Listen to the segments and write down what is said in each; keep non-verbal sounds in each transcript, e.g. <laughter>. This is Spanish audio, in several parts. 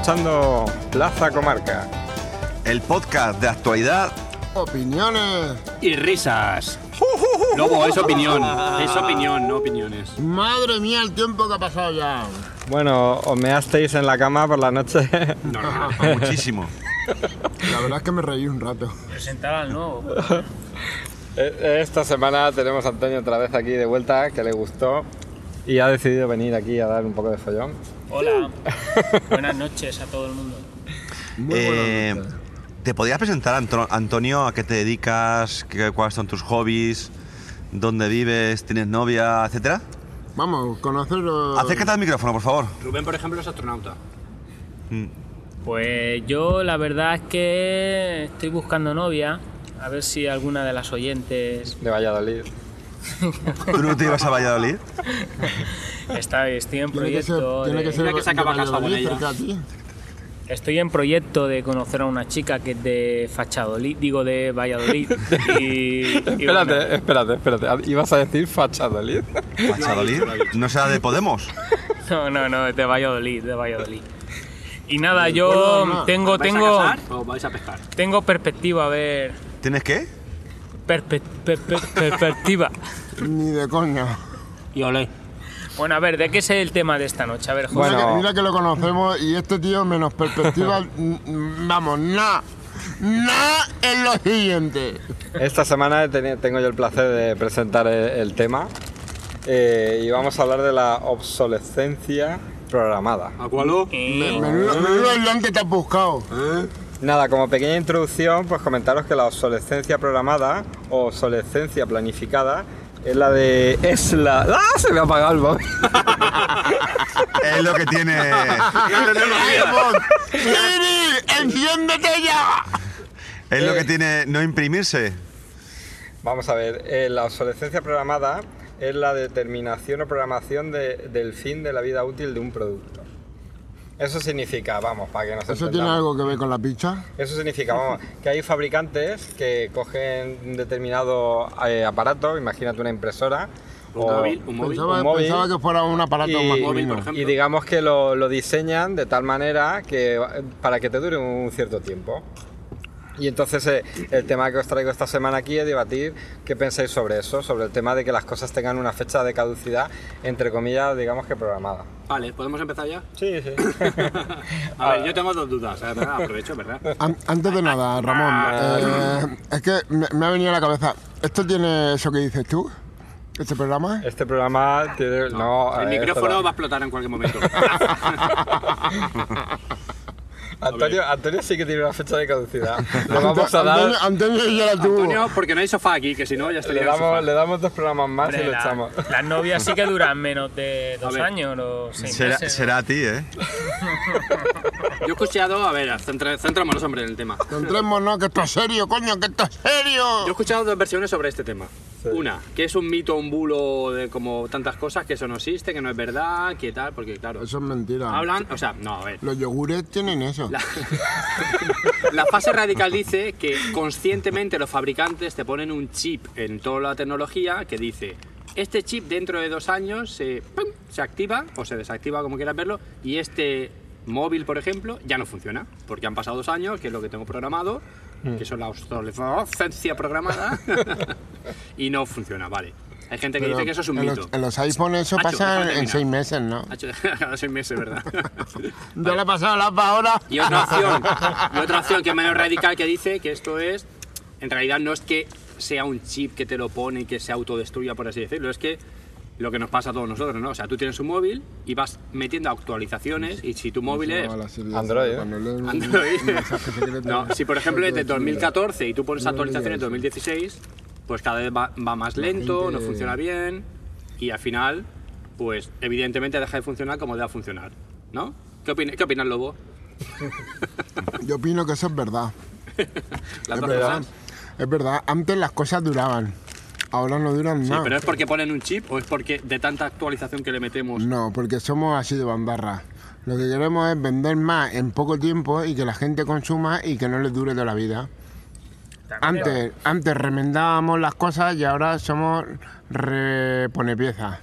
Escuchando Plaza Comarca. El podcast de actualidad. Opiniones. Y risas. Lobo, es opinión. <laughs> Es opinión, no opiniones. Madre mía, el tiempo que ha pasado ya. Bueno, os measteis en la cama por la noche. Normal. <laughs> Muchísimo. La verdad es que me reí un rato. Presentar al nuevo. Eh, Esta semana tenemos a Antonio otra vez aquí de vuelta, que le gustó y ha decidido venir aquí a dar un poco de follón. Hola. <laughs> Buenas noches a todo el mundo. Muy Eh, buenas noches. ¿Te podrías presentar, Anto- Antonio, a qué te dedicas, qué- cuáles son tus hobbies, dónde vives, tienes novia, etcétera? Vamos, conocerlo. Acércate al micrófono, por favor. Rubén, por ejemplo, es astronauta. Pues yo la verdad es que estoy buscando novia. A ver si alguna de las oyentes De Valladolid. ¿Tú no te ibas a Valladolid? está, estoy en Tiene que ser, proyecto. tiene de- que ser Mira que se acaba de casado con Valladolid, ella. de. Estoy en proyecto de conocer a una chica que es de Fachadolid, digo de Valladolid. <laughs> Y, y Espérate, bueno, espérate, espérate. ¿Ibas a decir Fachadolid? ¿Valladolid? ¿No será de Podemos? no, no, no, es de Valladolid, de Valladolid. Y nada, yo tengo, ¿Vais tengo, tengo perspectiva, a ver, ¿Tienes qué? Perpe- perspectiva. Ni de coña. Y olé. Bueno, a ver, ¿de qué es el tema de esta noche? A ver, José. Mira, Bueno. que, mira que lo conocemos y este tío, menos perspectiva, <laughs> vamos, nada. Nada en lo siguiente. Esta semana tengo yo el placer de presentar el, el tema eh, y vamos a hablar de la obsolescencia programada. ¿Acualo? Eh, Menudo, menudo el que te has buscado. Nada, como pequeña introducción, pues comentaros que la obsolescencia programada o obsolescencia planificada es la de... Es la... ¡Ah! Se me ha apagado el móvil. <laughs> Es lo que tiene... ¡Siri! ¡Enciéndete ya! Es lo que tiene no imprimirse. Vamos a ver, eh, la obsolescencia programada es la determinación o programación de- del fin de la vida útil de un producto. Eso significa, vamos, para que nos ¿Eso tiene algo que ver con la pizza? Eso significa, vamos, que hay fabricantes que cogen un determinado eh, aparato, imagínate una impresora, Un o- móvil, un móvil. Pensaba, un móvil pensaba que fuera un aparato y, masculino. por ejemplo. y digamos que lo, lo diseñan de tal manera que para que te dure un cierto tiempo. Y entonces eh, el tema que os traigo esta semana aquí es debatir qué pensáis sobre eso, sobre el tema de que las cosas tengan una fecha de caducidad, entre comillas, digamos que programada. Vale, ¿podemos empezar ya? Sí, sí. <laughs> A ver, yo tengo dos dudas. eh, ¿verdad? Aprovecho, ¿verdad? An- antes de nada, Ramón, eh, es que me, me ha venido a la cabeza. ¿Esto tiene eso que dices tú? ¿Este programa? Este programa tiene... No, El eh, micrófono va a explotar en cualquier momento. <laughs> <laughs> Antonio, Antonio sí que tiene una fecha de caducidad. <laughs> Le vamos a dar... Antonio, Antonio ya la tuvo. Antonio, porque no hay sofá aquí, que si no ya Le estaría el damos, le damos dos programas más hombre, y lo la- echamos. <laughs> las novias sí que duran menos de <laughs> dos ver. años o seis Será, meses. será a ti, ¿eh? Yo he escuchado, a ver, centra- centrémonos, hombre, en el tema. Centrémonos, que esto es serio, coño, que esto es serio. Yo he escuchado dos versiones sobre este tema. Una, que es un mito, un bulo de como tantas cosas, que eso no existe, que no es verdad, que tal, porque claro, Eso es mentira. hablan, o sea, no, a ver. Los yogures tienen eso. La, <laughs> la fase radical dice que conscientemente los fabricantes te ponen un chip en toda la tecnología que dice, este chip dentro de dos años se, ¡pum! se activa o se desactiva como quieras verlo y este móvil, por ejemplo, ya no funciona porque han pasado dos años, que es lo que tengo programado, que son la obsolescencia programada <laughs> y no funciona, vale. Hay gente que Pero dice que eso es un en mito. Los, en los iPhones eso pasa en seis meses, <laughs> ¿no? Cada seis meses, ¿verdad? Ya le ha pasado la ahora. Y otra <laughs> opción, y otra opción que es menos radical que dice que esto es, en realidad no es que sea un chip que te lo pone y que se autodestruya, por así decirlo, es que lo que nos pasa a todos nosotros, ¿no? O sea, tú tienes un móvil y vas metiendo actualizaciones y si tu móvil es Android, ¿eh? Android, <laughs> no, si por ejemplo es de todo 2014 y tú pones actualizaciones de digas eso. 2016, pues cada vez va, va más lento, no funciona bien y al final, pues evidentemente deja de funcionar como debe funcionar, ¿no? ¿Qué, opina- qué opinas, Lobo? <laughs> Yo opino que eso es verdad. <laughs> Las Es verdad. Es verdad. Antes las cosas duraban. Ahora no duran Sí, pero es porque ponen un chip o es porque de tanta actualización que le metemos. No, porque somos así de bandarra. Lo que queremos es vender más en poco tiempo y que la gente consuma y que no les dure toda la vida. Antes, antes remendábamos las cosas y ahora somos repone piezas.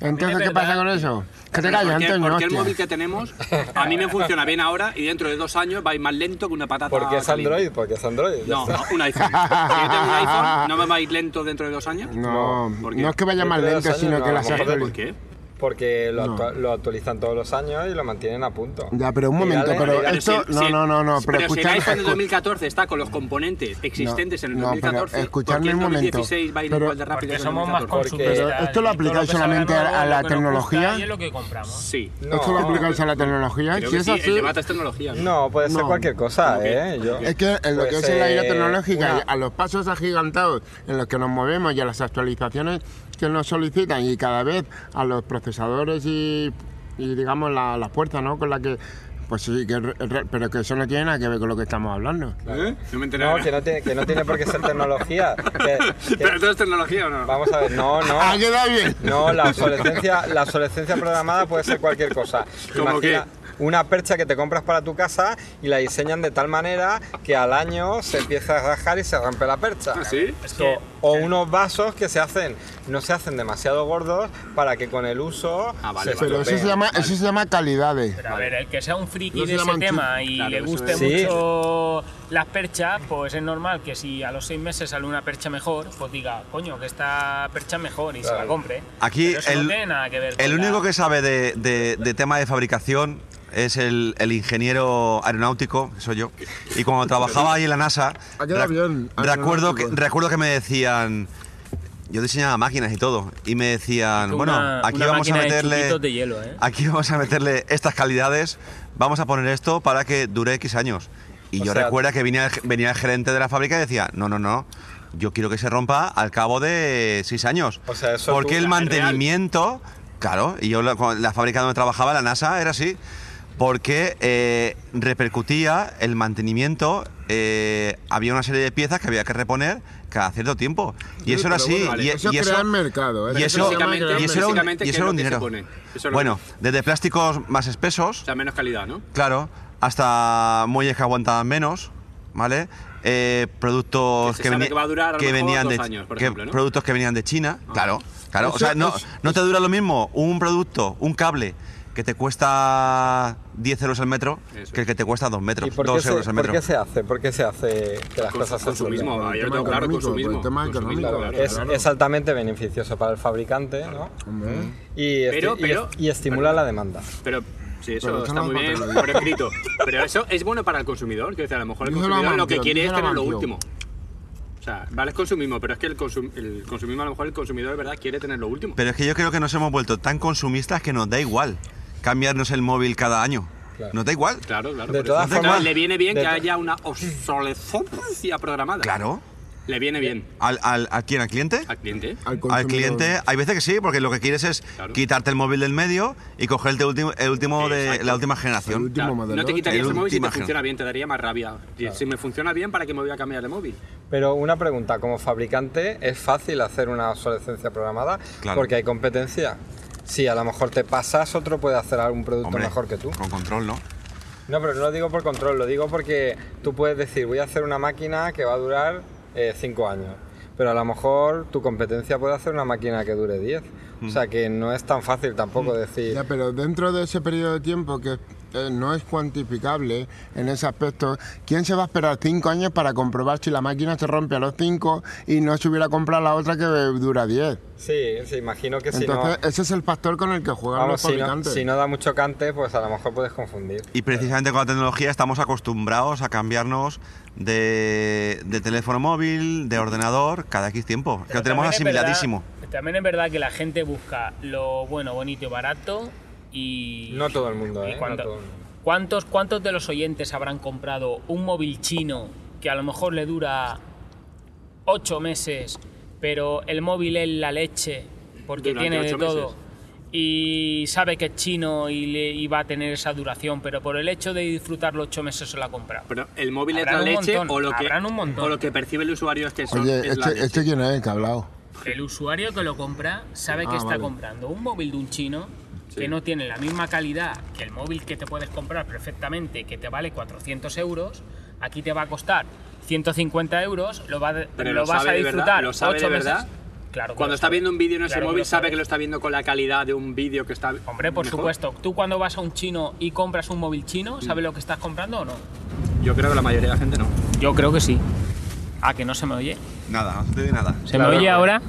Entonces, es ¿qué pasa con eso? Que te calles, ¿por qué- Antonio, Porque el hostia. móvil que tenemos a mí me funciona bien ahora y dentro de dos años va a ir más lento que una patata. Porque es caliente. Android, porque es Android. ya No, está. un iPhone. Si yo tengo un iPhone, ¿no me va a ir lento dentro de dos años? No, ¿Por qué? no es que vaya más Dentro de lento, dos años sino no, que a las lo mejor ¿Por qué? Porque lo, No. actua- lo actualizan todos los años y lo mantienen a punto. Ya, pero un momento, pero mírale, esto... si- No, si- no, no, no, pero Pero si el iPhone de escu- 2014 está con los componentes existentes en el no, pero 2014, ¿por qué escuchadme el un momento. 2016 va a ir Pero- igual de rápido Porque que el somos más 2014? consumistas. Pero esto lo aplicáis solamente nuevo, a la tecnología. Y es lo que compramos. Sí. No, ¿Esto lo aplicáis a la tecnología? Creo Si que es sí, así... el debate es tecnología. ¿no? No, puede ser No. cualquier cosa. ¿eh? Yo- Es que en lo que es la eh, tecnológica, a los pasos agigantados en los que nos movemos y a las actualizaciones que nos solicitan y cada vez a los procesadores y, y, digamos la, la fuerza ¿no? con la que... Pues sí, que, re- re- pero que eso no tiene nada que ver con lo que estamos hablando. ¿Eh? No me enteré. No, que no, tiene, que no tiene por qué ser tecnología. que- <laughs> que- ¿Pero todo es tecnología o no? vamos a ver, no, no. ¿Ha quedado bien? No, la obsolescencia, la obsolescencia programada puede ser cualquier cosa. ¿Cómo Imagina? Una percha que te compras para tu casa y la diseñan de tal manera que al año se empieza a rajar y se rompe la percha. ¿Ah, sí? Es que, O, unos vasos que se hacen, no se hacen demasiado gordos para que con el uso Ah, vale, se vale. Pero eso se llama, eso se llama calidades. pero a ver, el que sea un friki No de ese tema y Claro, le guste es- Sí. mucho las perchas, pues es normal que si a los seis meses sale una percha mejor, pues diga, coño, que esta percha es mejor y se la compre. Aquí Pero eso el- no tiene nada que ver con El único la- que sabe de, de- de tema de fabricación es el, el ingeniero aeronáutico, que soy yo. Y cuando trabajaba ahí en la NASA, recuerdo, que, recuerdo que me decían... Yo diseñaba máquinas y todo. Y me decían, Una- bueno, aquí vamos a meterle... chupitos de hielo, ¿eh? Aquí vamos a meterle estas calidades, vamos a poner esto para que dure X años. Y O yo sea- recuerdo que venía el, venía el gerente de la fábrica y decía, no, no, no, yo quiero que se rompa al cabo de seis años. O sea, eso Porque tú- el mantenimiento, claro, y yo la, la fábrica donde trabajaba, la NASA, era así. Porque eh, repercutía el mantenimiento, eh, había una serie de piezas que había que reponer cada cierto tiempo. Y eso era así. bueno, y, eso y el mercado, ¿eh? y Eso eso, y eso era un, y ¿qué eso es era lo un que se dinero. Eso Bueno, desde plásticos más espesos, O sea, menos calidad, ¿no? claro, hasta muelles que aguantaban menos, ¿vale? Eh, productos Que que va a durar a lo que venían de años, por que- ejemplo, ¿no? productos que venían de China, claro, claro. O Eso sea, no, no te dura lo mismo un producto, un cable que te cuesta 10 euros al metro Eso. que el que te cuesta 2 metros, ¿Y por qué, 2 se, euros al por metro. qué se hace? ¿Por qué se hace que las cosas se consumismo, ah, yo tengo claro, consumismo. por el tema económico, claro. Es, Claro. es altamente beneficioso para el fabricante, ¿no? Y, esti- Pero- y- pero- y estimula la demanda. Pero sí, eso Pero está no muy es bien por escrito. Pero eso es bueno para el consumidor. Quiero decir, a lo mejor el consumidor lo que quiere es tener lo último. O sea, vale, es consumismo, pero es que el, consum- el consumismo, a lo mejor el consumidor de verdad quiere tener lo último. Pero es que yo creo que nos hemos vuelto tan consumistas que nos da igual cambiarnos el móvil cada año. Claro. Nos da igual. Claro, claro. De todas formas- le viene bien que haya una obsolescencia programada. Claro. Le viene bien ¿Al, al, ¿A quién? ¿Al cliente? al cliente. Al cliente, hay veces que sí, porque lo que quieres es Claro. quitarte el móvil del medio y cogerte el último, el último de la última El generación. último Claro, modelo. no te quitarías El el móvil si te funciona bien, te daría más rabia. Si me funciona bien, ¿para qué me voy a cambiar de móvil? Pero una pregunta, como fabricante, ¿es fácil hacer una obsolescencia programada? Claro. Porque hay competencia. Si a lo mejor te pasas, otro puede hacer algún producto Hombre, mejor que tú. Con control, ¿no? No, pero no lo digo por control, lo digo porque tú puedes decir, voy a hacer una máquina que va a durar 5 años. Pero a lo mejor tu competencia puede hacer una máquina que dure 10. O sea que no es tan fácil tampoco decir... Ya, pero dentro de ese periodo de tiempo que eh, no es cuantificable en ese aspecto, ¿quién se va a esperar cinco años para comprobar si la máquina se rompe a los cinco y no se hubiera comprado la otra que dura 10? Sí, sí, imagino que si Entonces, no... ese es el factor con el que juegan Vamos, los si no, fabricantes. si no da mucho cante, pues a lo mejor puedes confundir. Y precisamente con la tecnología estamos acostumbrados a cambiarnos de, de teléfono móvil, de ordenador, cada X tiempo. Que lo tenemos también es verdad- asimiladísimo. También es verdad que la gente busca lo bueno, bonito y barato y... No todo el mundo, y ¿eh? No todo el mundo. ¿cuántos, ¿Cuántos de los oyentes habrán comprado un móvil chino que a lo mejor le dura ocho meses, pero el móvil es la leche porque Durante tiene de todo? meses. Y sabe que es chino y, le, y va a tener esa duración, pero por el hecho de disfrutarlo ocho meses se lo ha comprado. Pero el móvil es la leche montón, o lo, que, habrán un montón. o lo que percibe el usuario es que son, Oye, es la este, leche. este quién es el que ha hablado. El usuario que lo compra sabe que Ah, está vale. comprando un móvil de un chino que no tiene la misma calidad que el móvil que te puedes comprar perfectamente, que te vale 400 euros. Aquí te va a costar 150 euros, lo, va- Pero lo lo vas a disfrutar lo sabe ocho de verdad. meses. Claro Cuando está sabe. viendo un vídeo en ese Claro móvil, sabe que lo está viendo con la calidad de un vídeo que está. Hombre, por mejor. supuesto. Tú cuando vas a un chino y compras un móvil chino, ¿sabes lo que estás comprando o no? Yo creo que la mayoría de la gente no. Yo creo que sí. Ah, que no se me oye. Nada, no te nada. ¿Se Claro, me oye ahora?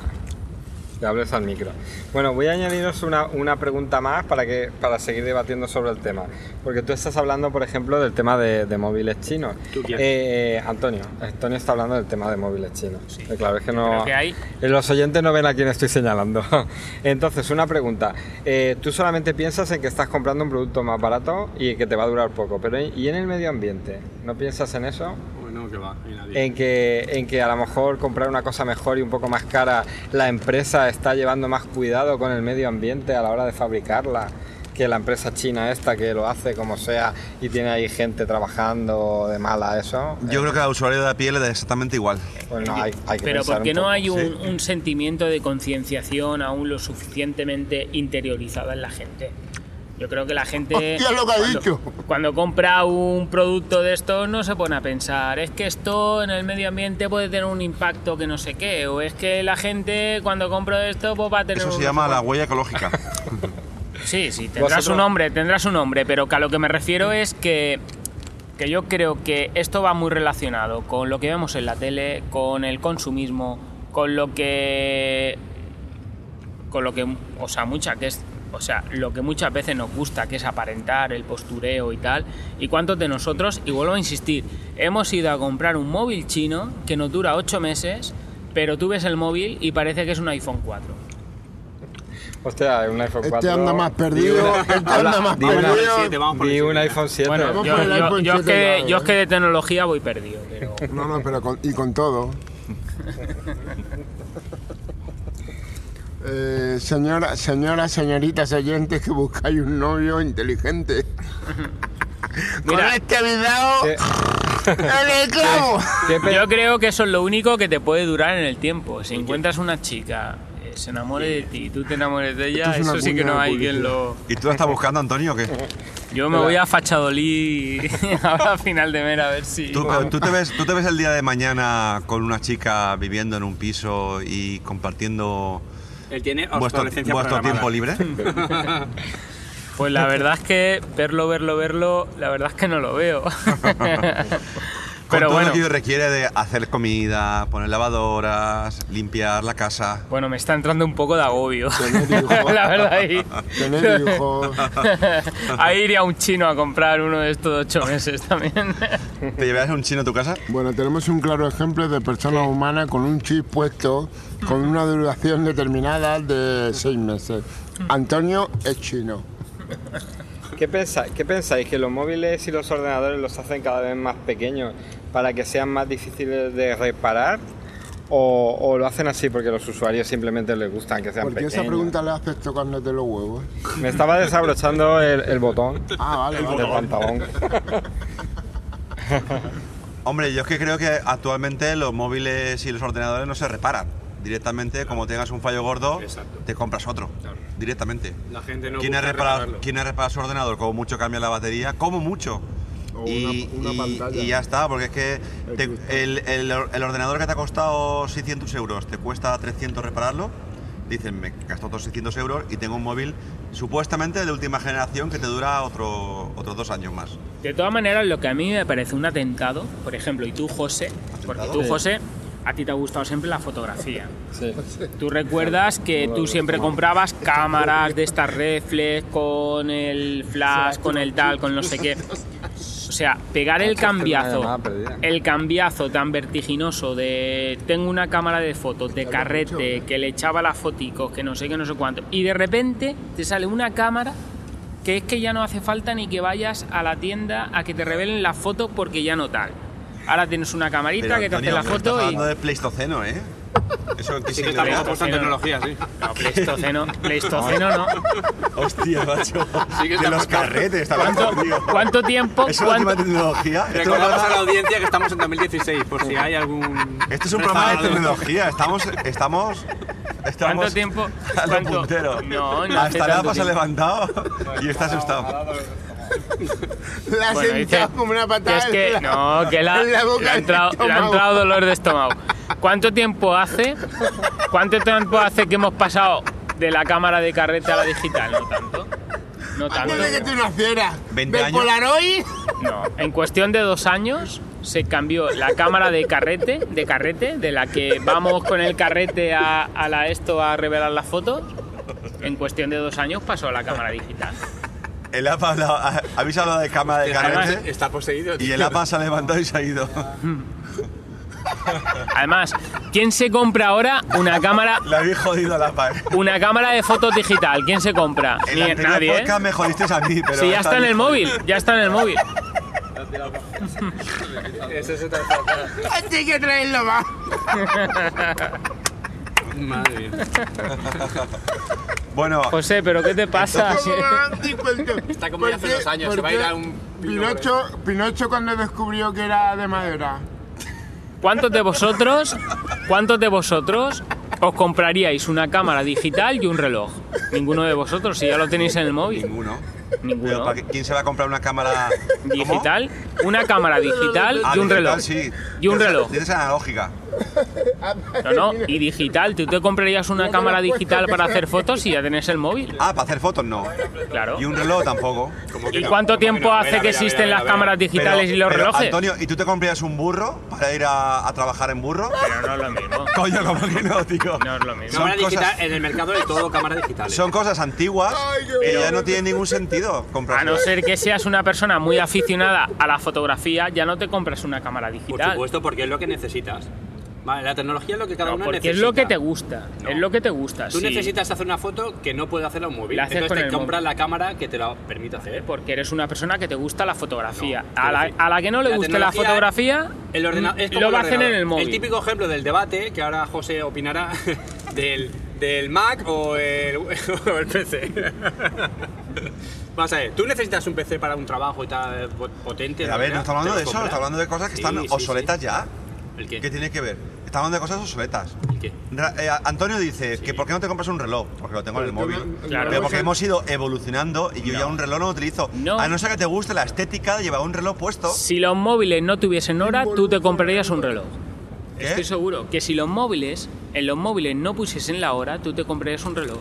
Que hables al micro. Bueno, voy a añadiros una, una pregunta más para, que, para seguir debatiendo sobre el tema. Porque tú estás hablando, por ejemplo, del tema de, de móviles chinos. ¿Tú quién? Eh, Antonio. Antonio está hablando del tema de móviles chinos. Eh, claro, es que no. Que hay- eh, Los oyentes no ven a quién estoy señalando. <laughs> Entonces, una pregunta. Eh, tú solamente piensas en que estás comprando un producto más barato y que te va a durar poco. Pero ¿y en el medio ambiente? ¿No piensas en eso? Bueno, que va, y nadie. en que, en que a lo mejor comprar una cosa mejor y un poco más cara, la empresa está llevando más cuidado con el medio ambiente a la hora de fabricarla que la empresa china esta que lo hace como sea y tiene ahí gente trabajando de mala eso. Yo creo que al usuario de la piel le da exactamente igual. Pues no, hay, hay que Pero pensar ¿por qué un no poco. hay un, sí. un sentimiento de concienciación aún lo suficientemente interiorizado en la gente? Yo creo que la gente Hostia, lo que ha cuando, dicho. cuando compra un producto de estos no se pone a pensar, es que esto en el medio ambiente puede tener un impacto que no sé qué, o es que la gente cuando compra esto pues va a tener Eso un se llama la huella ecológica. <laughs> Sí, sí, tendrá su nombre, tendrá su nombre, pero que a lo que me refiero es que, que yo creo que esto va muy relacionado con lo que vemos en la tele, con el consumismo, con lo que con lo que o sea, mucha que es o sea, lo que muchas veces nos gusta, que es aparentar el postureo y tal. ¿Y cuántos de nosotros, y vuelvo a insistir, hemos ido a comprar un móvil chino que nos dura 8 meses, pero tú ves el móvil y parece que es un iPhone 4? Hostia, un iPhone 4. Este anda más perdido, este anda más perdido. siete, vamos por el Di un iPhone 7. Bueno, yo, es 7 que, yo es que de tecnología voy perdido, pero... No, no, pero con, y con todo. <laughs> Eh, señora, señoras, señoritas oyentes que buscáis un novio inteligente. <laughs> Mira. con este video, ¿Qué- <laughs> ¡el clavo! qué pe- Yo creo que eso es lo único que te puede durar en el tiempo. Si encuentras una chica, eh, se enamore de ti y tú te enamores de ella, es eso sí que no hay quien lo... ¿Y tú la estás buscando, Antonio, o qué? Yo me voy a Fachadolí ahora <laughs> a final de mes a ver si... ¿Tú, pero ¿tú, te ves, ¿Tú te ves el día de mañana con una chica viviendo en un piso y compartiendo Él tiene vuestro, obsolescencia vuestro tiempo libre? Pues la verdad es que verlo, verlo, verlo, la verdad es que no lo veo. <laughs> Con Pero todo bueno, lo que requiere de hacer comida, poner lavadoras, limpiar la casa. bueno, me está entrando un poco de agobio. Tener hijos. <laughs> la verdad, ahí... Tener hijos. <laughs> Ahí iría un chino a comprar uno de estos ocho meses también. <laughs> ¿Te llevarás a un chino a tu casa? Bueno, tenemos un claro ejemplo de persona humana con un chip puesto con una duración determinada de seis meses. Antonio es chino. ¿Qué pensáis? ¿Qué pensáis? ¿Que los móviles y los ordenadores los hacen cada vez más pequeños para que sean más difíciles de reparar? ¿O, o lo hacen así porque los usuarios simplemente les gustan que sean Porque pequeños? esa pregunta la haces tocándote los huevos. Me estaba desabrochando el, el botón Ah, vale, vale. del pantalón. <laughs> Hombre, yo es que creo que actualmente los móviles y los ordenadores no se reparan. Directamente, como tengas un fallo gordo, Exacto. te compras otro. Claro. Directamente. La gente no ¿Quién ha, busca reparado, repararlo. ¿Quién ha reparado su ordenador? Como mucho cambia la batería, como mucho. O y, una- una y- pantalla. y ya está, porque es que El te- el, el el ordenador que te ha costado 600 euros, te cuesta 300 repararlo. Dicen, me gastó otros 600 euros y tengo un móvil supuestamente de última generación que te dura otro, otros dos años más. De todas maneras, lo que a mí me parece un atentado, por ejemplo, y tú, José, porque tú, Sí. José, a ti te ha gustado siempre la fotografía. Sí. Tú recuerdas que tú siempre comprabas cámaras de estas reflex con el flash, con el tal, con no sé qué. <laughs> O sea, pegar el cambiazo, el cambiazo tan vertiginoso de tengo una cámara de fotos de carrete que le echaba las foticos, que no sé qué, no sé cuánto, y de repente te sale una cámara que es que ya no hace falta ni que vayas a la tienda a que te revelen las fotos porque ya no tal. Ahora tienes una camarita Pero, que te Antonio, hace la foto estás y... de Pleistoceno, ¿eh? Eso qué Sí que estamos apuestos en tecnología, sí. No, Pleistoceno, Pleistoceno no. Hostia, macho. Sí que de los carretes, está hablando, tío. ¿Cuánto tiempo? ¿Es la última cuánto- tecnología? Recordamos a la audiencia que estamos en 2016, por si hay algún... esto es un programa de tecnología. Estamos. Estamos. estamos ¿Cuánto tiempo? a lo ¿Cuánto? puntero. No, no Hasta la pasa tiempo. levantado y está asustado. La has Bueno, sentado dice como una que patada es que no, que la, boca le ha le ha entrado dolor de estómago. ¿Cuánto tiempo hace? ¿Cuánto tiempo hace que hemos pasado de la cámara de carrete a la digital? No tanto. No tanto. Antes de que tú nacieras. 20 del años. Polaroid. No, en cuestión de dos años se cambió la cámara de carrete, de carrete, de la que vamos con el carrete a, a la esto a revelar las fotos. En cuestión de dos años pasó a la cámara digital. El APA habla- habéis hablado de cámara de carrete Está poseído. y el APA se ha levantado y se ha ido. <laughs> Además, ¿quién se compra ahora una cámara, Le habéis jodido al APA. ¿eh? una cámara de fotos digital? ¿Quién se compra? Ni nadie, ¿eh? podcast me jodisteis a mí, pero... Sí, ya está en el móvil, ya está en el móvil. Así que traerlo más. Madre mía. Bueno, José, ¿pero qué te pasa? Está como ya hace dos años, se va a ir a un Pinocho, Pinocho cuando descubrió que era de madera. ¿Cuántos de vosotros, cuántos de vosotros os compraríais una cámara digital y un reloj? Ninguno de vosotros, si ya lo tenéis en el móvil. ninguno. Pero Ninguno. ¿para ¿Quién se va a comprar una cámara ¿Cómo? Digital, una cámara <laughs> digital Ah, y un digital, reloj. sí. Y un reloj. Tienes analógica. <laughs> No, no, y digital. ¿Tú te comprarías una cámara digital para hacer fotos y ya tenés el móvil? Ah, para hacer fotos no. Claro. Y un reloj tampoco. ¿Y cuánto tiempo hace que existen las cámaras digitales Pero- y los pero, relojes? Antonio, ¿y tú te comprarías un burro para ir a, a trabajar en burro? Pero no es lo mismo. <laughs> Coño, ¿cómo que no, tío? No es lo mismo. Son Cámara digital, cosas- en el mercado de todo cámara digital. Son cosas antiguas Ay, qué y ya no tiene ningún sentido A comprar. no ser que seas una persona muy aficionada a la fotografía, ya no te compras una cámara Por digital. supuesto, porque es lo que necesitas. Vale, la tecnología es lo que cada No, uno porque necesita. es lo que te gusta. No. Es lo que te gusta. Tú sí. necesitas hacer una foto que no puede hacerla un móvil. La haces Entonces con te compras la cámara que te la permite hacer. Porque eres una persona que te gusta la fotografía. No, a, la, a la que no le la guste la fotografía, El ordena- es como lo va a hacer en el móvil. El típico ejemplo del debate, que ahora José opinará, <laughs> del, del Mac o el, <laughs> o el PC. <laughs> <laughs> Vamos a ver, tú necesitas un PC para un trabajo y tal pot- potente. Pero a ver, no está hablando de eso, está hablando de cosas que Sí, están sí, obsoletas sí. ya. ¿El qué? ¿Qué tiene que ver? Está hablando de cosas obsoletas. ¿El qué? Eh, Antonio dice que ¿por qué no te compras un reloj? Porque lo tengo en el móvil. no- Claro. Pero porque hemos ido evolucionando y yo ya un reloj no lo utilizo. No. A no ser que te guste la estética de llevar un reloj puesto. si los móviles no tuviesen hora, tú te comprarías un reloj. ¿Qué? Estoy seguro que si los móviles, en los móviles no pusiesen la hora, tú te comprarías un reloj.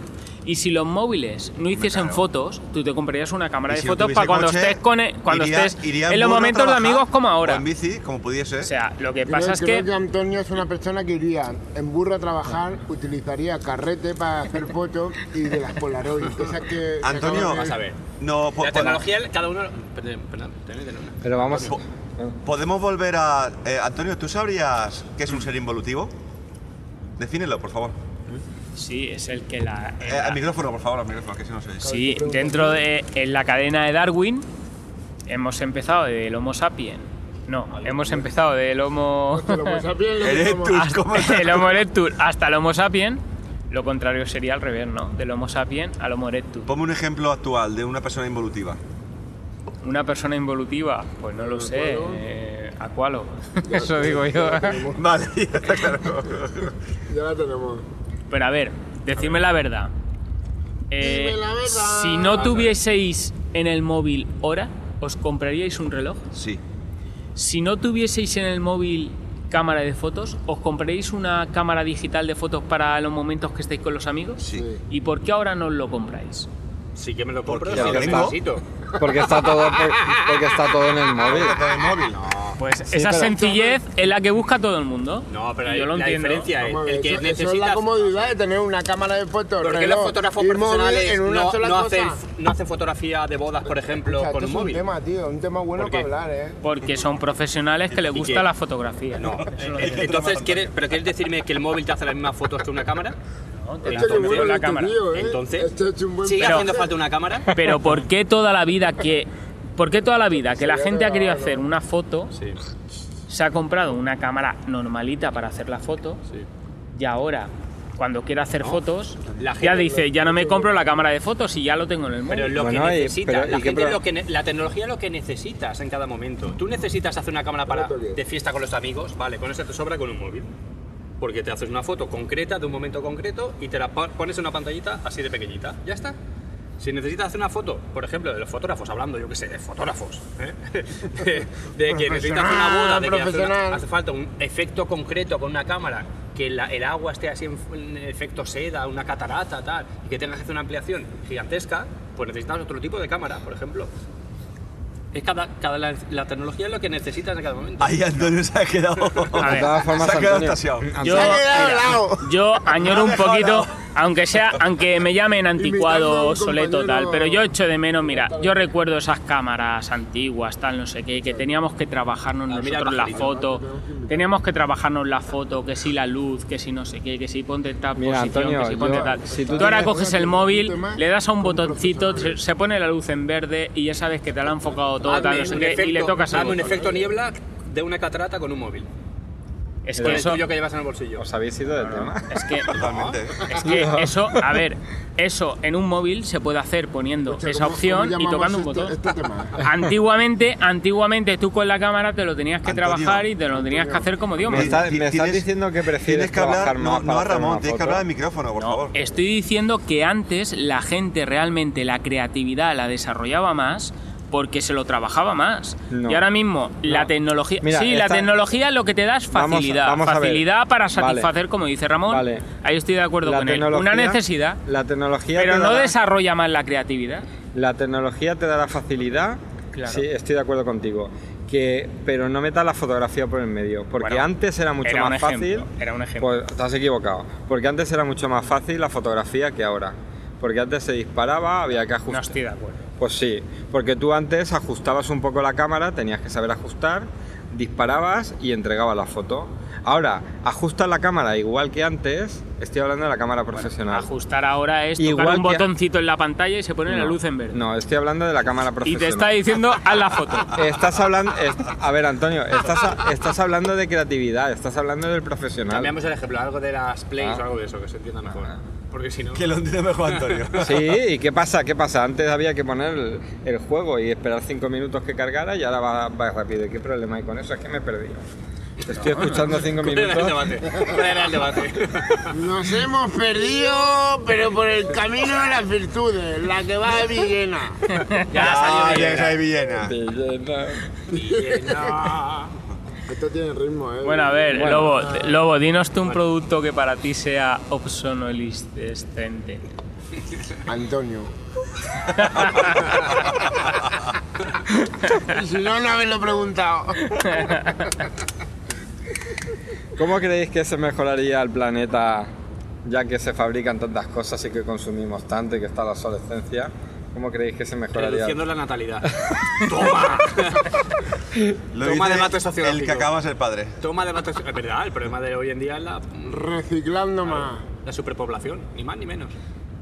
Y si los móviles no hiciesen claro. fotos, tú te comprarías una cámara de si fotos para cuando coche, estés con e- cuando iría- estés iría en los momentos de trabajar, amigos como ahora. O en bici, como pudiese. O sea, lo que Creo, pasa es creo que que Antonio es una persona que iría en burro a trabajar, utilizaría carrete para hacer fotos y de las Polaroid. esas que- Antonio, de- Vas a ver. no, La po- tecnología, cada uno... Perdón, perdón, perdón, perdón. Pero vamos. po- podemos volver a. eh, Antonio, ¿tú sabrías qué es un ser involutivo? Defínelo, por favor. Sí, es el que la, Eh, la- al micrófono, por favor, al micrófono, que si no se Sí, dentro de en la cadena de Darwin hemos empezado del Homo sapiens. No, hemos empezado del Homo El Homo <laughs> sapiens lo Erectus. usamos- ¿cómo hasta el Homo erectus hasta el Homo sapiens. Lo contrario sería al revés, ¿no? Del Homo sapiens al Homo erectus. Ponme un ejemplo actual de una persona involutiva. Una persona involutiva, pues no lo sé. Eh, Aqualo. <laughs> Eso digo yo. <laughs> Vale, ya está claro. Ya la tenemos. Pero a ver, decidme la verdad. Eh, Dime la verdad. Si no tuvieseis en el móvil hora, ¿os compraríais un reloj? Sí. Si no tuvieseis en el móvil cámara de fotos, ¿os compraríais una cámara digital de fotos para los momentos que estéis con los amigos? Sí. ¿Y por qué ahora no os lo compráis? Sí que me lo compro, Porque sí lo necesito. Porque está todo, por- porque está todo en el móvil. Con el móvil. Pues Sí, esa sencillez es la que busca todo el mundo. No, pero yo lo la entiendo. diferencia es el que eso, eso es necesita... la comodidad de tener una cámara de fotos. ¿Por qué reloj los fotógrafos profesionales en una no, sola no cosa? hacen, no hacen fotografía de bodas, por ejemplo, O sea, con un es móvil? un tema, tío, un tema bueno para hablar, ¿eh? Porque son profesionales que les ¿Y gusta la fotografía. No. Es Eh, Entonces, ¿quieres, ¿pero quieres decirme que el móvil te hace las mismas fotos que una cámara? La Este cámara. tío, ¿eh? Entonces, Este es un buen ¿Sigue Pero- haciendo falta una cámara? <laughs> Pero ¿por qué toda la vida que ¿Por qué toda la vida que la gente ha querido hacer una foto Sí, se ha comprado una cámara normalita para hacer la foto sí. y ahora cuando quiere hacer fotos La ya gente- dice ya no me compro la cámara de fotos y ya lo tengo en el móvil. Pero lo Bueno, que necesita. pero, ¿y la, gente lo que ne- la tecnología es lo que necesitas en cada momento. Tú necesitas hacer una cámara para, de fiesta con los amigos, vale, con eso te sobra con un móvil. Porque te haces una foto concreta de un momento concreto y te la pones en una pantallita así de pequeñita. Ya está. Si necesitas hacer una foto, por ejemplo, de los fotógrafos, hablando, yo qué sé, de fotógrafos, ¿eh? <laughs> de, de que necesitas una boda, de que hace, una- hace falta un efecto concreto con una cámara, que la- el agua esté así en, en efecto seda, una catarata, tal, y que tengas que hacer una ampliación gigantesca, pues necesitas otro tipo de cámara, por ejemplo. Es cada, cada la, la tecnología es lo que necesitas en cada momento. Ahí Antonio se ha quedado. <laughs> De todas formas, se ha quedado. Yo, Se ha quedado mira, helado. yo <laughs> añoro un poquito, aunque sea, aunque me llamen anticuado, un soleto, tal, pero yo echo de menos, mira, yo recuerdo esas cámaras antiguas, tal, no sé qué, que teníamos que trabajarnos Ah, nosotros la foto, teníamos que trabajarnos la foto, que si la luz, que si no sé qué, que si ponte tal Mira, posición, Antonio, que si ponte yo- tal. si tú, tú ahora coges el móvil, le das a un botoncito, se, se pone la luz en verde y ya sabes que te la ha enfocado todo, tal, Hazme no sé un qué, y le efecto- tocas hazme un botón. efecto niebla de una catarata con un móvil. Es Con que el eso, tuyo que llevas en el bolsillo. ¿Os habéis ido del tema? es que <laughs> Totalmente. Es que eso, a ver, eso en un móvil se puede hacer poniendo Escucha, esa ¿cómo- opción cómo y tocando un llamamos botón. este- este tema? <laughs> Antiguamente, antiguamente tú con la cámara te lo tenías que Antonio, trabajar y te lo tenías que hacer como Dios Me, está- me estás Tienes- diciendo que prefieres Tienes que hablar, trabajar no, más no para a hacer Ramón, una tienes que foto? hablar al micrófono, por favor. Estoy diciendo que antes la gente realmente la creatividad la desarrollaba más porque se lo trabajaba más. No. Y ahora mismo la tecnología, Mira, sí, la tecnología lo que te da es facilidad, vamos facilidad para Vale. satisfacer, como dice Ramón. Vale. Ahí estoy de acuerdo La con él. Una necesidad, La tecnología pero te no dará- desarrolla más la creatividad. La tecnología te dará facilidad. Claro. Sí, estoy de acuerdo contigo. Que, pero no metas la fotografía por el medio. Porque Bueno, antes era mucho era más ejemplo, fácil. era un ejemplo. Pues has equivocado. Porque antes era mucho más fácil la fotografía que ahora. Porque antes se disparaba, había que No ajustar. estoy de acuerdo. Pues sí, porque tú antes ajustabas un poco la cámara, tenías que saber ajustar, disparabas y entregabas la foto. Ahora, ajustas la cámara igual que antes, estoy hablando de la cámara profesional. Ajustar ahora es tocar Igual un que- botoncito en la pantalla y se pone la luz en verde. No, estoy hablando de la cámara y profesional. te está diciendo, haz la foto. <laughs> Estás hablando. es- a ver, Antonio, estás, estás hablando de creatividad, estás hablando del profesional. Cambiamos el ejemplo, algo de las plays Ah. o algo de eso, que se entienda mejor. Porque si no. Que lo entiende mejor Antonio. <laughs> Sí, ¿y qué pasa? ¿Qué pasa? Antes había que poner el, el juego y esperar cinco minutos que cargara y ahora va, va rápido. ¿Y qué problema hay con eso? Es que me he perdido. Estoy escuchando cinco ¿Cuál era el minutos. debate? ¿Cuál era el debate? Nos hemos perdido, pero por el camino de las virtudes, la que va de Villena. Ya Ah, salió ya esa es Villena. Villena. Esto tiene ritmo, ¿eh? Bueno, a ver, Bueno. Lobo, Lobo, dinos tú un producto que para ti sea obsonoliscente. Antonio. <laughs> y si no, no haberlo preguntado. ¿Cómo creéis que se mejoraría el planeta ya que se fabrican tantas cosas y que consumimos tanto y que está la obsolescencia? ¿Cómo creéis que se mejoraría? Reduciendo la natalidad. <laughs> Toma. Lo Toma debate sociológico. El que acaba de ser padre. Toma debate. Es verdad, el problema de hoy en día es la, Reciclando más. la superpoblación, ni más ni menos.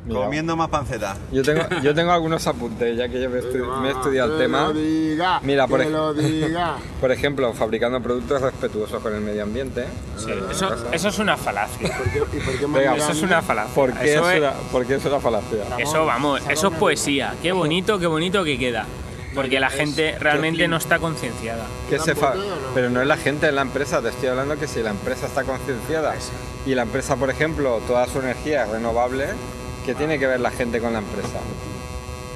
Mira, Comiendo más panceta. Yo tengo, yo tengo algunos apuntes, ya que yo me, estu- me he estudiado el tema. lo diga, Mira, por ej- lo diga. <laughs> Por ejemplo, fabricando productos respetuosos con el medio ambiente. Sí, eso, eso es una falacia. ¿Por qué- ¿Y por qué me Venga, mira Eso a es una falacia. ¿Por qué, eso, es es, una, por qué es una falacia? eso, vamos, eso es poesía. Qué bonito, qué bonito que queda. Porque la gente realmente no está concienciada. Pero no es la gente, es la empresa. Te estoy hablando que si la empresa está concienciada y la empresa, por ejemplo, toda su energía es renovable, ¿qué tiene que ver la gente con la empresa?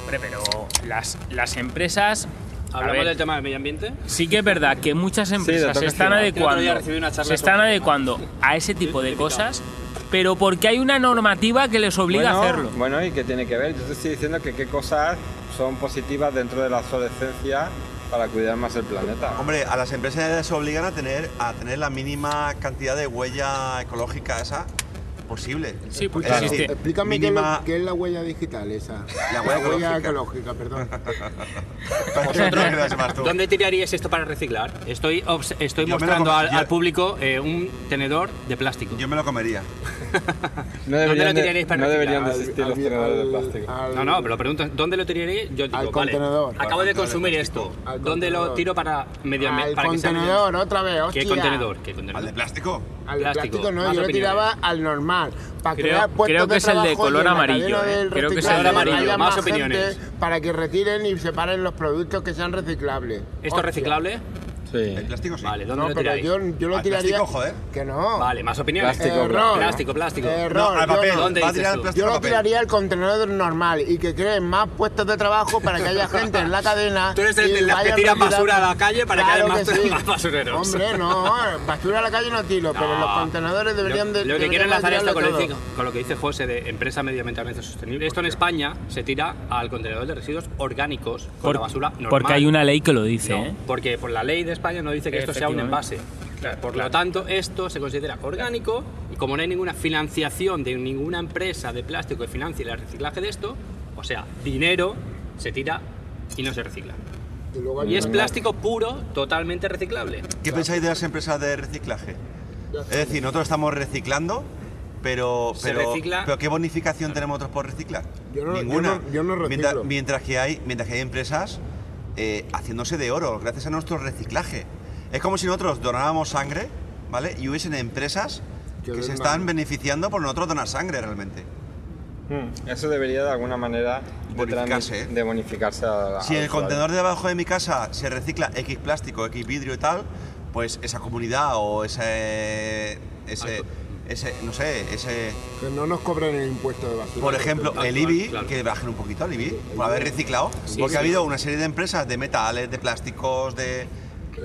Hombre, pero las, las empresas. Hablamos ver, del tema del medio ambiente. Sí que es verdad que muchas empresas se están adecuando, se están adecuando a ese tipo de cosas, pero porque hay una normativa que les obliga bueno, a hacerlo. Bueno, ¿y qué tiene que ver? Yo te estoy diciendo que qué cosas son positivas dentro de la obsolescencia para cuidar más el planeta. Hombre, a las empresas se obligan a tener, a tener la mínima cantidad de huella ecológica esa posible. Sí, porque Es existe. Explícame mínima- qué, es la huella digital esa. La huella ecológica. ecológica, perdón. <laughs> Vosotros. ¿Dónde tiraríais esto para reciclar? Estoy, estoy Yo me lo mostrando al, al público eh, un tenedor de plástico. Yo me lo comería. No <laughs> ¿Dónde deberían, lo de, tiraríais para no reciclar? deberían de existir los Al- tenedores de al- plástico. al- No, no, pero pregunto, ¿dónde lo tiraría? Yo digo, Al vale, contenedor. acabo de Al consumir esto. Al ¿Dónde lo tiro para medio Al contenedor, otra vez, hostia. ¿Qué contenedor? ¿Qué ¿Al contenedor? de plástico? Al de Plástico, no, yo lo tiraba al normal. Para Creo- crear puestos creo que de es el de color amarillo, ¿eh? Creo que es el de amarillo, más gente opiniones. Para que retiren y separen los productos que sean reciclables. ¿Esto es reciclable? Sí. El plástico sí. Vale, ¿dónde No, lo pero tiráis? yo, yo lo Al tiraría. plástico, joder. Que no. Vale, más opiniones. Plástico, Error. Plástico, plástico. Error. No, al yo papel. no. ¿Dónde Va a dices tirar el tú? plástico Yo lo papel. tiraría al contenedor normal y que creen más puestos de trabajo para que haya gente en la <laughs> cadena. Tú eres el y de las que vayan tiran retirando. basura a la calle para que haya <laughs> más- sí. más basureros. Hombre, no, basura a la calle no tiro, pero los contenedores deberían de. Lo, lo que deberían quiero de enlazar esto con, tirarlo el- con lo que dice José de empresa medioambientalmente sostenible. Esto en España se tira al contenedor de residuos orgánicos con la basura normal. porque hay una ley que lo dice, No, ¿eh? porque por la ley de España no dice que esto sea un envase. por lo tanto, esto se considera orgánico y como no hay ninguna financiación de ninguna empresa de plástico que financie el reciclaje de esto, o sea, dinero se tira y no se recicla. Y luego hay Y es una- plástico puro, totalmente reciclable. ¿Qué pensáis de las empresas de reciclaje? Es decir, nosotros estamos reciclando, pero, pero, recicla- pero ¿qué bonificación tenemos nosotros por reciclar? Yo no- yo Ninguna. no- yo no reciclo. mientras, mientras que hay, mientras que hay empresas eh, haciéndose de oro gracias a nuestro reciclaje. Es como si nosotros donáramos sangre, ¿vale? Y hubiesen empresas Que que se están beneficiando por nosotros donar sangre realmente. Hmm, Eso debería de alguna manera de Bonificarse, trami- ¿eh? de bonificarse a, Si al en el usuario. contenedor de debajo de mi casa se recicla X plástico, X vidrio y tal, pues esa comunidad o ese, ese, ese no sé, ese, Que no nos cobren el impuesto de basura. por ejemplo, el IBI, claro. que bajen un poquito el IBI por haber reciclado, Sí, porque ha habido una serie de empresas de metales, de plásticos, de,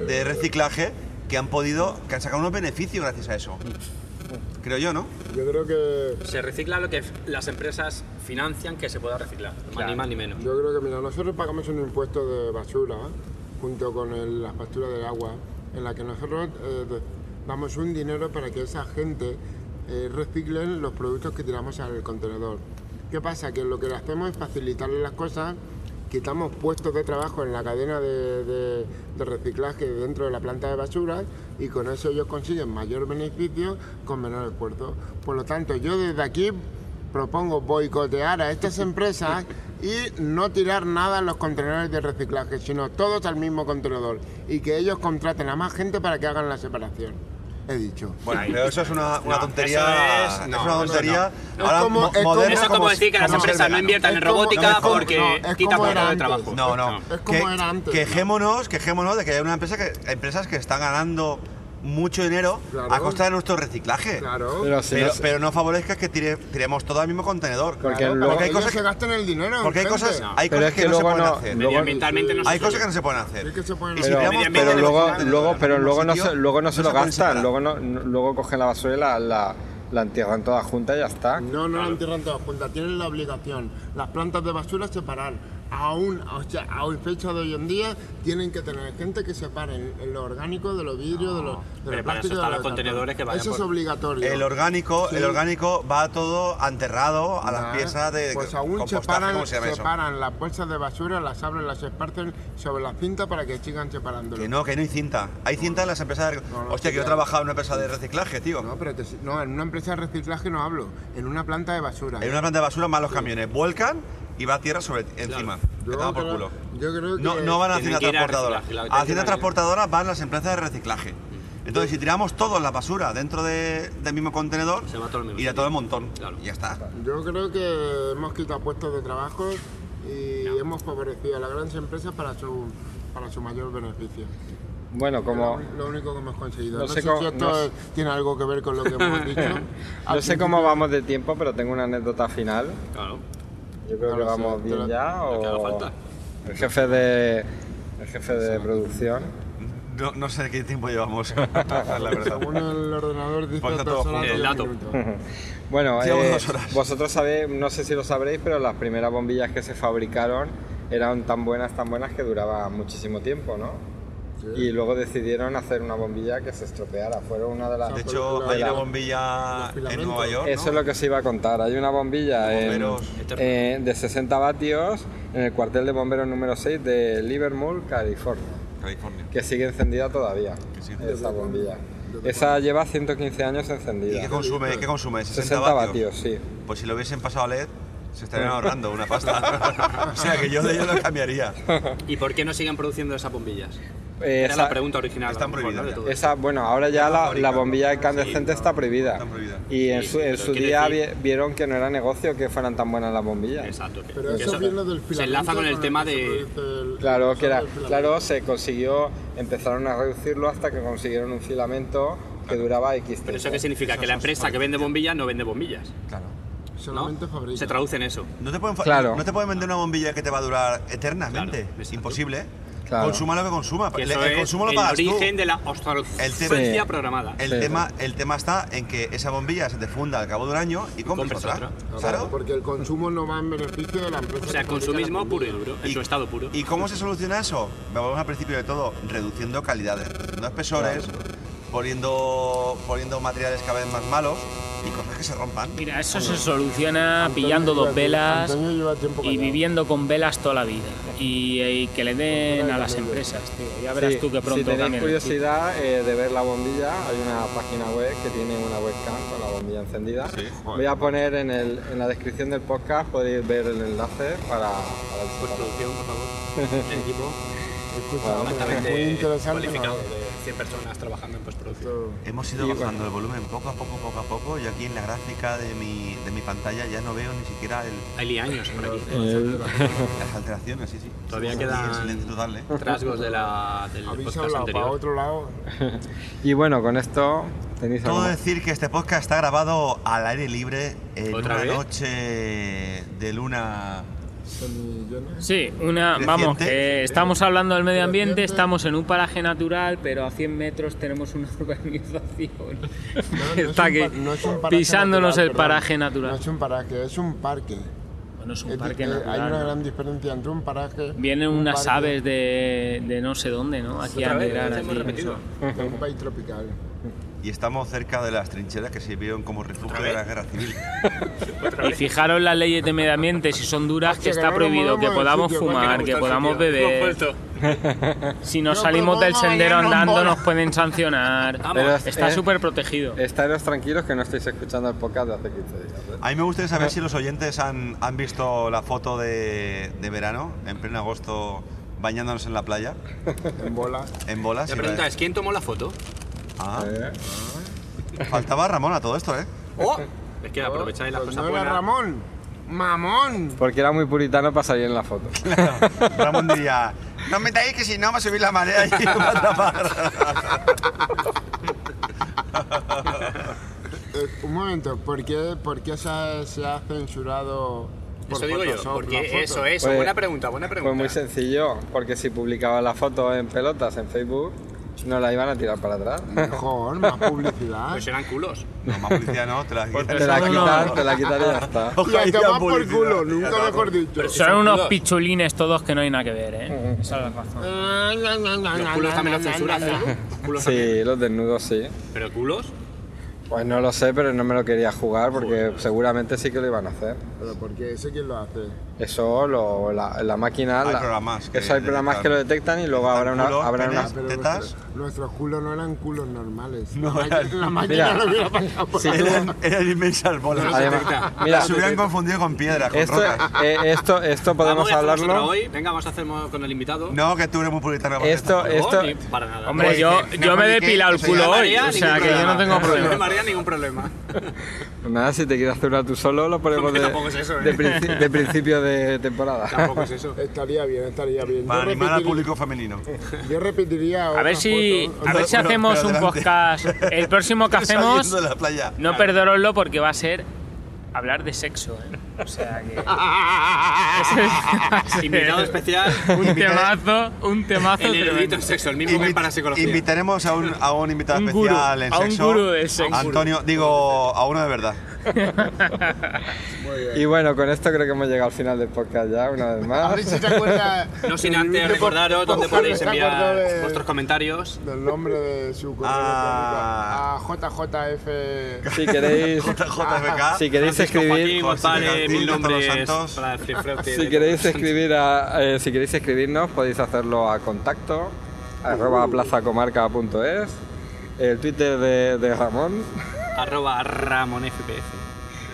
de reciclaje que han podido, que han sacado unos beneficios gracias a eso. Creo yo, ¿no? Yo creo que. Se recicla lo que las empresas financian que se pueda reciclar, ni más ni menos. Yo creo que, mira, nosotros pagamos un impuesto de basura junto con el- la factura del agua, en la que nosotros eh, de- damos un dinero para que esa gente eh, reciclen los productos que tiramos al contenedor. ¿Qué pasa? Que lo que hacemos es facilitarle las cosas, quitamos puestos de trabajo en la cadena de, de- de reciclaje dentro de la planta de basura y con eso ellos consiguen mayor beneficio con menor esfuerzo. Por lo tanto, yo desde aquí propongo boicotear a estas empresas y no tirar nada en los contenedores de reciclaje, sino todos al mismo contenedor y que ellos contraten a más gente para que hagan la separación. He dicho. Bueno, pero eso es una, una No, tontería. eso es- no, una no, tontería. no. Ahora, Es como- mo- es como- moderna Eso es como decir que las empresas no inviertan en Es robótica no, es como- porque no, es quita puestos era de antes. trabajo. No, no. Es como Que- era antes, Quejémonos, quejémonos de que hay una empresa que, empresas que están ganando mucho dinero Claro. a costa de nuestro reciclaje. Claro. Pero si Pero, no se- pero no favorezcas que tire- tiremos todo al mismo contenedor. Porque Claro, luego- para que hay cosas se que- gasten el dinero. Porque hay cosas, No. hay Pero cosas es que, que no se luego pueden no- hacer. Hay cosas que no se pueden hacer. Sí que se pueden Y si hacer. Pero, luego, luego, pero luego no se, luego no se lo gastan, luego no, no- luego cogen la basura y la, la, la entierran toda junta y ya está. No, no la entierran todas juntas, tienen la obligación. Las plantas de basura separar. Aún, o sea, a hoy fecha de hoy en día, tienen que tener gente que separe el- lo orgánico de lo vidrio, de lo, de pero lo para plástico. eso de están lo los contenedores que vayan Eso es obligatorio. El orgánico, Sí. el orgánico va todo enterrado a Ah, las piezas de Pues aún separan, ¿cómo se llama eso? separan las bolsas de basura, las abren, las esparcen sobre la cinta para que sigan separándolo. Que no, que no hay cinta. Hay cinta en las empresas de... No, no, Hostia, que yo he trabajado en una empresa de reciclaje, tío. No, pero te- no, en una empresa de reciclaje no hablo, en una planta de basura. En una planta de basura más los camiones vuelcan y va tierra sobre encima. Yo Que toma por creo- culo. yo creo que- No, no van a Hacienda Transportadora. A Hacienda. Transportadora van las empresas de reciclaje. Entonces, si tiramos todo la basura dentro de- del mismo contenedor, Se va todo al mismo irá sitio. todo el montón. Claro. Y ya está. Yo creo que hemos quitado puestos de trabajo y hemos favorecido a las grandes empresas para su, para su mayor beneficio. Bueno, como Lo, lo único que hemos conseguido. no No, sé sé, cómo- si esto no tiene algo que ver con lo que hemos <laughs> dicho. no sé cómo vamos de tiempo, pero tengo una anécdota final. Claro. Yo creo No que lo sé, vamos bien lo- ya lo que haga o falta. el jefe de el jefe de producción. No, no sé qué tiempo llevamos, <laughs> la verdad. Según el ordenador dice El dato. <laughs> Bueno, Llevamos eh, dos horas. vosotros sabéis, no sé si lo sabréis, pero las primeras bombillas que se fabricaron eran tan buenas, tan buenas que duraban muchísimo tiempo, ¿no? Y luego decidieron hacer una bombilla que se estropeara. Fueron una de las. De hecho, Los hay una bombilla en. Nueva York. Eso ¿no? es lo que os iba a contar. Hay una bombilla en- eh, de 60 vatios en el cuartel de bomberos número 6 de Livermore, California, California. que sigue encendida todavía. Esa bombilla. Esa lleva 115 años ¿Y encendida. qué consume? ¿Qué consume? 60, 60 vatios. vatios, sí. Pues si lo hubiesen pasado a LED, se estarían ahorrando una pasta. <laughs> o sea que yo de ello lo cambiaría. ¿Y por qué no siguen produciendo esas bombillas? eh, Era esa- la pregunta original. Están ¿no? prohibidas de ya. todo esto. esa, bueno, ahora ya la, la bombilla incandescente está prohibida. Está prohibida. Y en Sí, su, en su día vi- vieron que no era negocio que fueran tan buenas las bombillas. Exacto. que- Pero que eso viene del se enlaza con el tema de... Claro, que era, claro, se consiguió, empezaron a reducirlo hasta que consiguieron un filamento que duraba X ¿Pero eso tiempo. qué significa? Que la empresa que vende bombillas no vende bombillas. Claro. ¿No? Solamente fabrica. Se traduce en eso. No te, pueden Claro. no te pueden vender una bombilla que te va a durar eternamente. Claro, exacto. Imposible. Claro. Consuma lo que consuma. Que El, eso el es consumo lo el pagas origen tú. de la El obsolescencia Sí. programada. El, Sí, tema, el tema está en que esa bombilla se te funda al cabo de un año y compras compras otra. otra. Claro. Porque el consumo no va en beneficio de la empresa. O sea, consumismo puro y duro, en su estado puro. ¿Y cómo se soluciona eso? Vamos al principio de todo, reduciendo calidades, reduciendo espesores, poniendo, poniendo materiales cada vez más malos y que se rompan. Mira, eso se soluciona Antonio pillando dos velas y viviendo con velas toda la vida. Y, y que le den a las empresas, tío. Ya verás Sí, tú que pronto si tenéis curiosidad eh, de ver la bombilla, hay una página web que tiene una webcam con la bombilla encendida. Sí. Voy a poner en, el, en la descripción del podcast, podéis ver el enlace para, para el Postproducción, por favor. El <laughs> equipo Escucha, muy interesante. cualificado ¿no? de 100 personas trabajando en postproducción. Esto- Hemos ido bajando el volumen poco a poco, poco a poco, y aquí en la gráfica de mi, de mi pantalla ya no veo ni siquiera el- Hay liaños por aquí. las alteraciones, sí, sí. Todavía aquí quedan- total, ¿eh? Rasgos de la, del Habéis podcast hablado para otro lado. Y bueno, con esto tenéis algo más? decir que este podcast está grabado al aire libre en ¿Otra una vez? noche de luna. Sí, una, vamos, que estamos hablando del medio ambiente, estamos en un paraje natural, pero a 100 metros tenemos una <laughs> urbanización. No, no es Está un no es un pisándonos natural, el paraje No natural. es un paraje, es un parque. Bueno, es un Es parque eh, Hay natural. una ¿no? gran diferencia entre un paraje. Vienen un unas parque aves de, de no sé dónde, ¿no? Aquí a migrar aquí. un país tropical. Y estamos cerca de las trincheras que sirvieron como refugio de la guerra civil. <laughs> Y fijaros las leyes de medio ambiente, si son duras, que está prohibido que podamos fumar, que podamos beber. Si nos No salimos del sendero andando nos pueden sancionar. Está súper protegido. Estaros tranquilos que no estáis escuchando el podcast de hace 15 días. ¿eh? A mí me gustaría saber si los oyentes han, han visto la foto de, de verano, en pleno agosto, bañándonos en la playa, <laughs> En bola. en bolas. La pregunta es, ¿quién tomó la foto? Ah, Eh, faltaba Ramón a todo esto, ¿eh? ¡Oh! Es que aprovecháis las Pues cosas no era buenas. Ramón. ¡Mamón! Porque era muy puritano para salir en la foto. Ramón diría, no me metáis que si no va a subir la marea y me <laughs> va a tapar. Eh, un momento, ¿por qué, por qué se, ha, se ha censurado por Eso digo yo, porque eso, eso, Pues- buena pregunta, buena pregunta. Pues muy sencillo, porque si publicaba la foto en pelotas en Facebook, no la iban a tirar para atrás. Mejor, más publicidad. Pues eran culos. No, más publicidad no, te la Porque Te la quitan, te la quitan y ya está. y <laughs> a Ojalá tomar por culo, nunca mejor dicho. Son unos pichulines todos que no hay nada que ver, ¿eh? Esa es la razón. Los culos también los censuran, ¿no? <laughs> Culos también. Sí, los desnudos sí. Pero culos, Pues no lo sé, pero no me lo quería jugar porque seguramente sí que lo iban a hacer. Pero porque ese quién lo hace. Eso, lo, la, la máquina... Hay la- programas que Eso hay programas detectan- que lo detectan y luego habrá una... culos, Habrá una penes. Pero ¿Tetas? nuestros, nuestros culos no eran culos normales. No, la, eran- máquina- la máquina Mira. no hubiera pasado por Sí, ahí. Eran, eran inmensas bolas. Además, mira, hubieran confundido con piedras, con esto, rocas. eh, esto, esto podemos Vamos hablarlo... hoy. Venga, vamos a hacer con el invitado. No, que tú eres muy puritano. Esto, esto, No, para nada. Hombre, Pues, yo, que- yo me he depilado el culo se hoy, o sea que yo no <laughs> problema. tengo No problema. me haría ningún problema. nada, si te quieres hacer una tú solo, lo ponemos ¿eh? de principio de temporada. Tampoco es eso. Estaría bien, estaría bien. Para yo, animar al público femenino. <laughs> yo repetiría A ver si, foto. a ver si hacemos un podcast. El próximo que <laughs> hacemos, Saliendo de la playa. no perderoslo porque va a ser hablar de sexo. ¿eh? O sea que. <laughs> Invitado especial. un temazo, un temazo El erudito en sexo, el mismo que para psicología. Invitaremos a un, a un invitado Un gurú, especial en a un gurú del sexo. Antonio, digo, a uno de verdad. Y bueno, con esto creo que hemos llegado al final del podcast ya, una vez A más. ver si se acuerda. No sin antes recordaros dónde podéis enviar de- vuestros comentarios. Del nombre de su correo Ah. A JJF. Si queréis, si escribir, mil nombres de- si queréis escribir a, eh, si queréis escribirnos, podéis hacerlo a contacto arroba plazacomarca.es, el Twitter de, de Ramón Arroba Ramón FPF.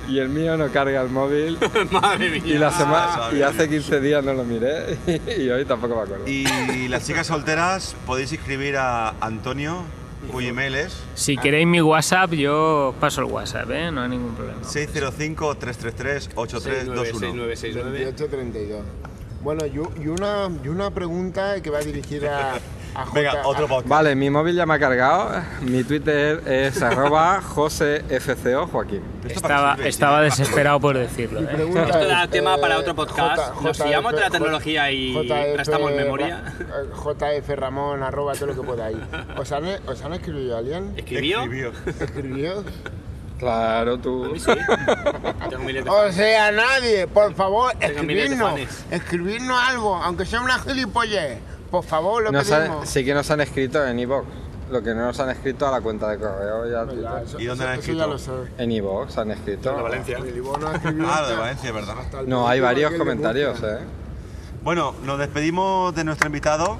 Y el mío no carga el móvil. <laughs> Madre mía. Y, la semana, sabía. y hace 15 días no lo miré <laughs> y hoy tampoco me acuerdo. Y las chicas solteras podéis escribir a Antonio, cuyo email es Si queréis mi WhatsApp, yo os paso el WhatsApp, ¿eh? No hay ningún problema. 605-333-8321. 6969. 2832. Bueno, y, una, y una pregunta que va dirigida. <laughs> Venga, otro podcast. Vale, mi móvil ya me ha cargado. Mi Twitter es <laughs> arroba josefco Joaquín. Estaba, estaba desesperado por decirlo, ¿eh? Esto da es, tema para otro podcast. Nos fiamos de la tecnología y JF, prestamos memoria. JF Ramón, arroba todo lo que podáis. ¿Os han, ¿Os han escrito alguien? ¿Escribió? Escribió. ¿Escribió? Claro, tú. Sí. Tengo miles de O sea, nadie, por favor, escribirnos. Escribirnos algo, aunque sea una gilipollez. Por favor, lo Nos pedimos. han- sí que nos han escrito en iVoox. Lo que no nos han escrito a la cuenta de correo y al Ya, Twitter. eso- ¿Y dónde eso- han ya escrito? lo. En iVoox han escrito. De Valencia. Ah, lo de Valencia, ¿verdad? No, hay varios comentarios. ¿eh? Bueno, nos despedimos de nuestro invitado.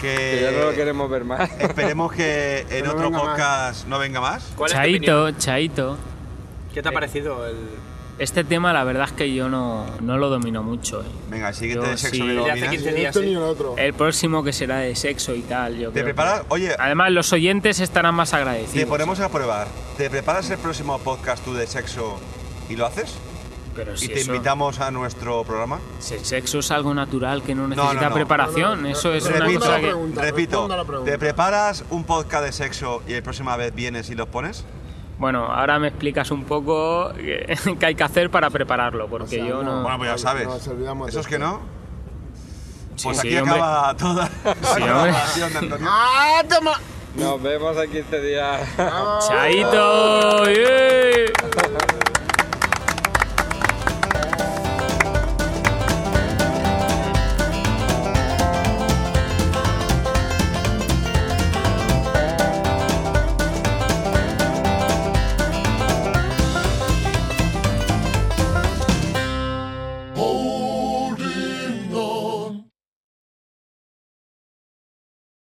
Que ya no lo Que queremos ver más. <laughs> esperemos que en no otro más. podcast no venga más. ¿Cuál es tu opinión? Chaito, Chaito. ¿Qué te ha parecido el...? Este tema, la verdad es que yo no, no lo domino mucho, ¿eh? Venga, el siguiente Yo de sexo sí. que hace dominas. 15 Ni días, esto ni sí. el otro. El próximo que será de sexo y tal, yo ¿Te creo. preparas? Oye, Además, los oyentes estarán más te agradecidos. ponemos a probar. ¿Te preparas el próximo podcast tú de sexo y lo haces? Pero si ¿Y te eso- invitamos a nuestro programa? si el sexo es algo natural que no no, necesita no. preparación. No, no, eso es responda una cosa que... pregunta. Repito. ¿te preparas un podcast de sexo y la próxima vez vienes y los pones? Bueno, ahora me explicas un poco qué <laughs> qué hay que hacer para prepararlo, porque O sea, yo no... Bueno, pues ya no, sabes. nos olvidamos de ¿Eso es que no? Pues sí, aquí acaba toda la de Antonio. ¡Ah, toma! Nos vemos en 15 días. Chaito. ¡eh!